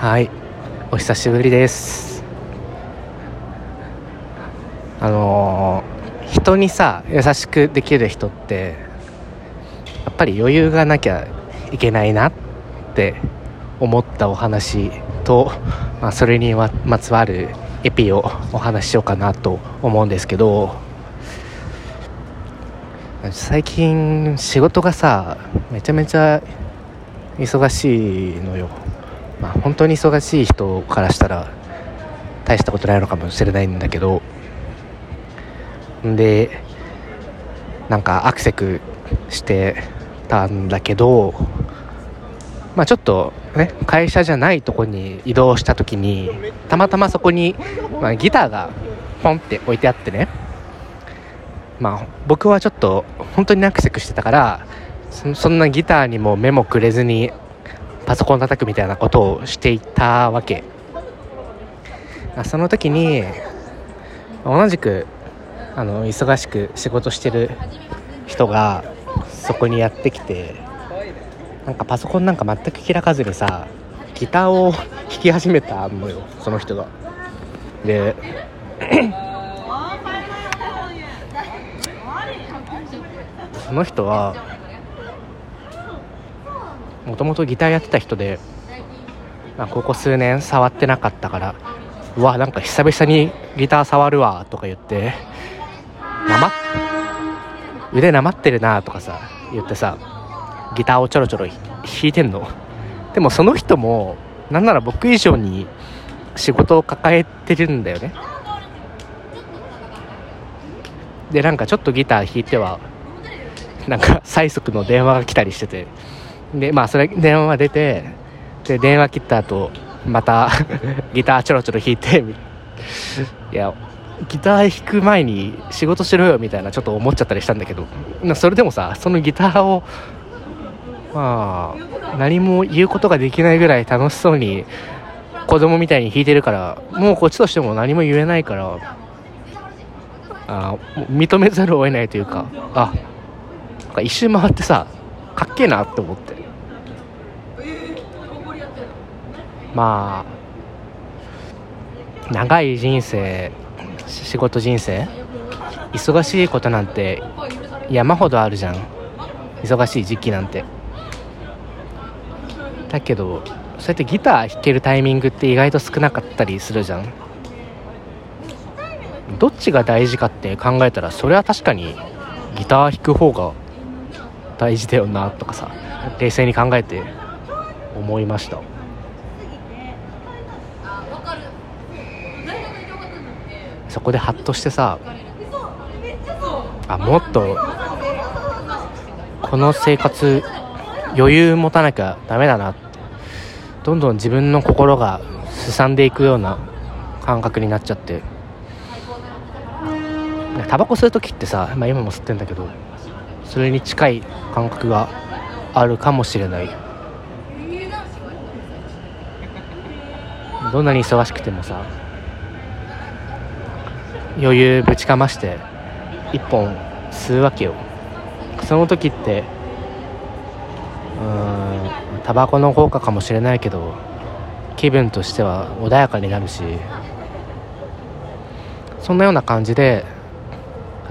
はい。お久しぶりです。あのー、人にさ優しくできる人ってやっぱり余裕がなきゃいけないなって思ったお話と、まあ、それにまつわるエピをお話ししようかなと思うんですけど最近仕事がさめちゃめちゃ忙しいのよ。まあ本当に忙しい人からしたら大したことないのかもしれないんだけどでなんかアクセクしてたんだけどまあちょっとね会社じゃないとこに移動した時にたまたまそこに、まあ、ギターがポンって置いてあってね。まあ僕はちょっと本当にアクセクしてたからそんなギターにも目もくれずにパソコン叩くみたいなことをしていたわけ。その時に同じくあの忙しく仕事してる人がそこにやってきてなんかパソコンなんか全く開かずにさギターを弾き始めたのよその人が。でその人はもともとギターやってた人で、まあ、ここ数年触ってなかったからうわなんか久々にギター触るわとか言ってなま腕なまってるなとかさ言ってさギターをちょろちょろ弾いてんの。でもその人もなんなら僕以上に仕事を抱えてるんだよね。でなんかちょっとギター弾いてはなんか催促の電話が来たりしててでまあそれ電話出てで電話切った後また ギターちょろちょろ弾いていやギター弾く前に仕事しろよみたいなちょっと思っちゃったりしたんだけどそれでもさそのギターをまあ何も言うことができないぐらい楽しそうに子供みたいに弾いてるからもうこっちとしても何も言えないからあ認めざるを得ないというかあ一周回ってさかっけえなって思って。まあ長い人生仕事人生忙しいことなんて山ほどあるじゃん。忙しい時期なんて。だけどそうやってギター弾けるタイミングって意外と少なかったりするじゃん。どっちが大事かって考えたらそれは確かにギター弾く方が大事だよなとかさ冷静に考えて思いました。そこでハッとしてさあもっとこの生活余裕持たなきゃダメだなってどんどん自分の心がすさんでいくような感覚になっちゃって。タバコ吸う時ってさ、まあ、今も吸ってんだけどそれに近い感覚があるかもしれない。どんなに忙しくてもさ余裕ぶちかまして一本吸うわけよ。その時ってうんタバコの効果かもしれないけど気分としては穏やかになるしそんなような感じで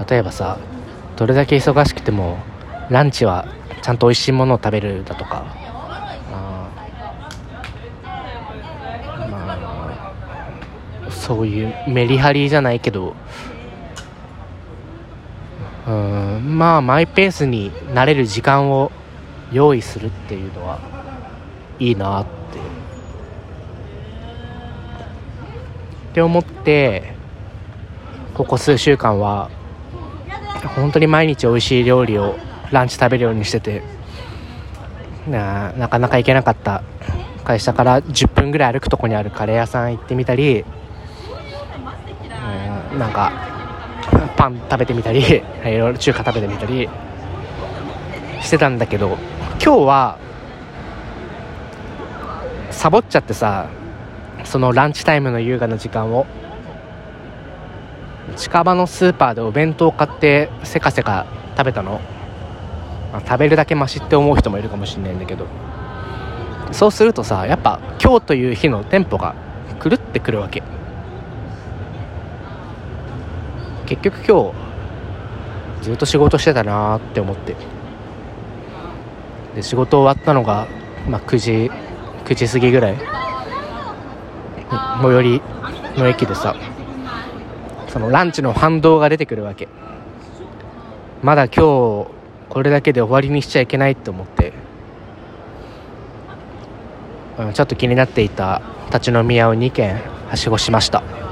例えばさどれだけ忙しくてもランチはちゃんと美味しいものを食べるだとかまあそういうメリハリじゃないけどうんまあマイペースになれる時間を用意するっていうのはいいなって。って思ってここ数週間は本当に毎日美味しい料理をランチ食べるようにしててななかなか行けなかった会社から10分ぐらい歩くとこにあるカレー屋さん行ってみたりなんかパン食べてみたり いろいろ中華食べてみたりしてたんだけど今日はサボっちゃってさそのランチタイムの優雅な時間を近場のスーパーでお弁当買ってせかせか食べたの、まあ、食べるだけマシって思う人もいるかもしれないんだけど。そうするとさやっぱ今日という日のテンポが狂ってくるわけ。結局今日ずっと仕事してたなって思って。で仕事終わったのが、まあ、9時9時過ぎぐらい。最寄りの駅でさそのランチの反動が出てくるわけ。まだ今日これだけで終わりにしちゃいけないって思って。ちょっと気になっていた立ち飲み屋を2軒はしごしました。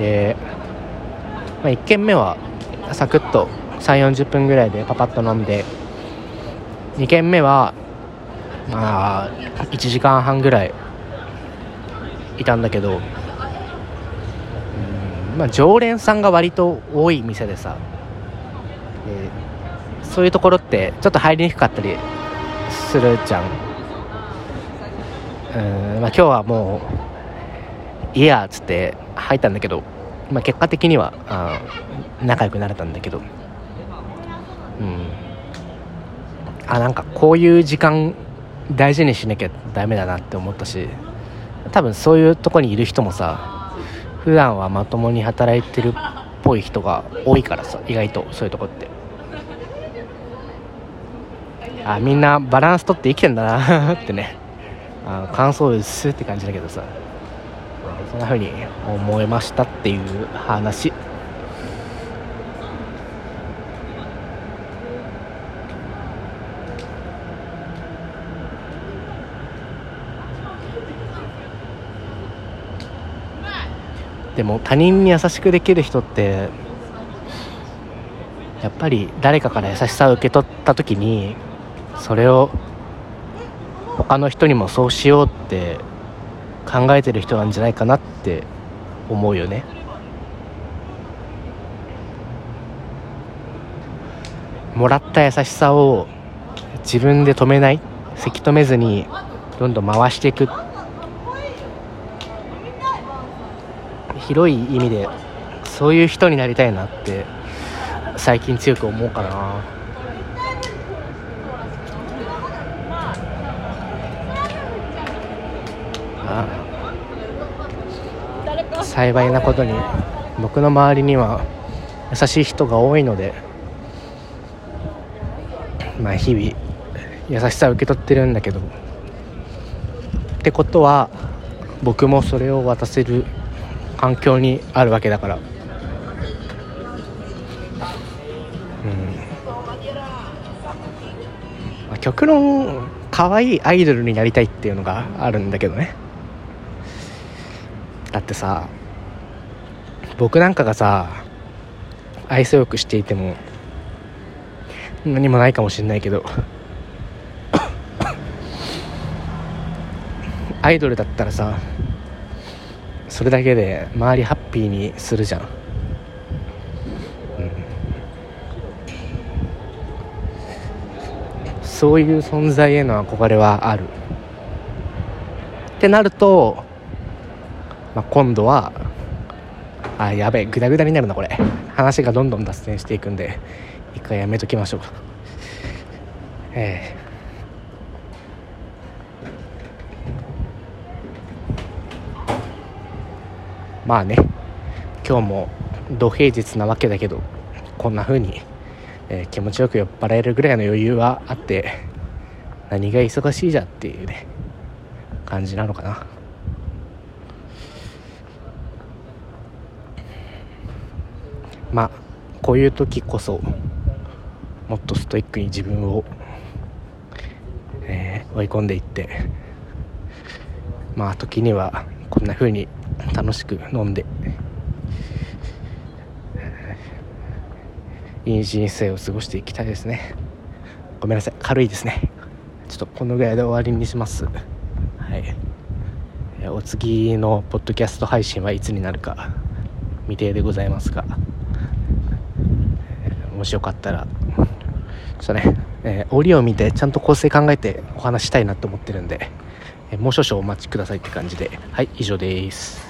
で、まあ、1軒目はサクッと3 4 0分ぐらいでパパッと飲んで2軒目はまあ1時間半ぐらいいたんだけど、まあ、常連さんが割と多い店でさでそういうところってちょっと入りにくかったりするじゃん。うん、まあ、今日はもういいやっつって入ったんだけど、まあ、結果的にはあ仲良くなれたんだけど。うん。あなんかこういう時間大事にしなきゃダメだなって思ったし多分そういうとこにいる人もさ普段はまともに働いてるっぽい人が多いからさ意外とそういうとこって。あみんなバランス取って生きてんだなってね。あ感想薄って感じだけどさ。そんな風に思いましたっていう話。でも他人に優しくできる人ってやっぱり誰かから優しさを受け取った時にそれを他の人にもそうしようって考えてる人なんじゃないかなって思うよね。もらった優しさを自分で止めない。せき止めずにどんどん回していく。広い意味でそういう人になりたいなって最近強く思うかな。幸いなことに僕の周りには優しい人が多いのでまあ日々優しさを受け取ってるんだけどってことは僕もそれを渡せる環境にあるわけだから。うん。まあ極論可愛いアイドルになりたいっていうのがあるんだけどね。だってさ僕なんかがさ愛想よくしていても何もないかもしれないけど アイドルだったらさそれだけで周りハッピーにするじゃん、うん、そういう存在への憧れはある。ってなると、まあ、今度はあやべえグダグダになるなこれ。話がどんどん脱線していくんで一回やめときましょうええ。まあね今日も土平日なわけだけどこんな風に、えー、気持ちよく酔っ払えるぐらいの余裕はあって何が忙しいじゃっていうね感じなのかな。まあこういう時こそもっとストイックに自分を、えー、追い込んでいってまあ時にはこんな風に楽しく飲んでいい人生を過ごしていきたいですね。ごめんなさい。軽いですね。ちょっとこのぐらいで終わりにします。はい。お次のポッドキャスト配信はいつになるか未定でございますが。もしよかったらちょっとね、えー、折を見てちゃんと構成考えてお話したいなと思ってるんで、えー、もう少々お待ちくださいって感じではい以上です。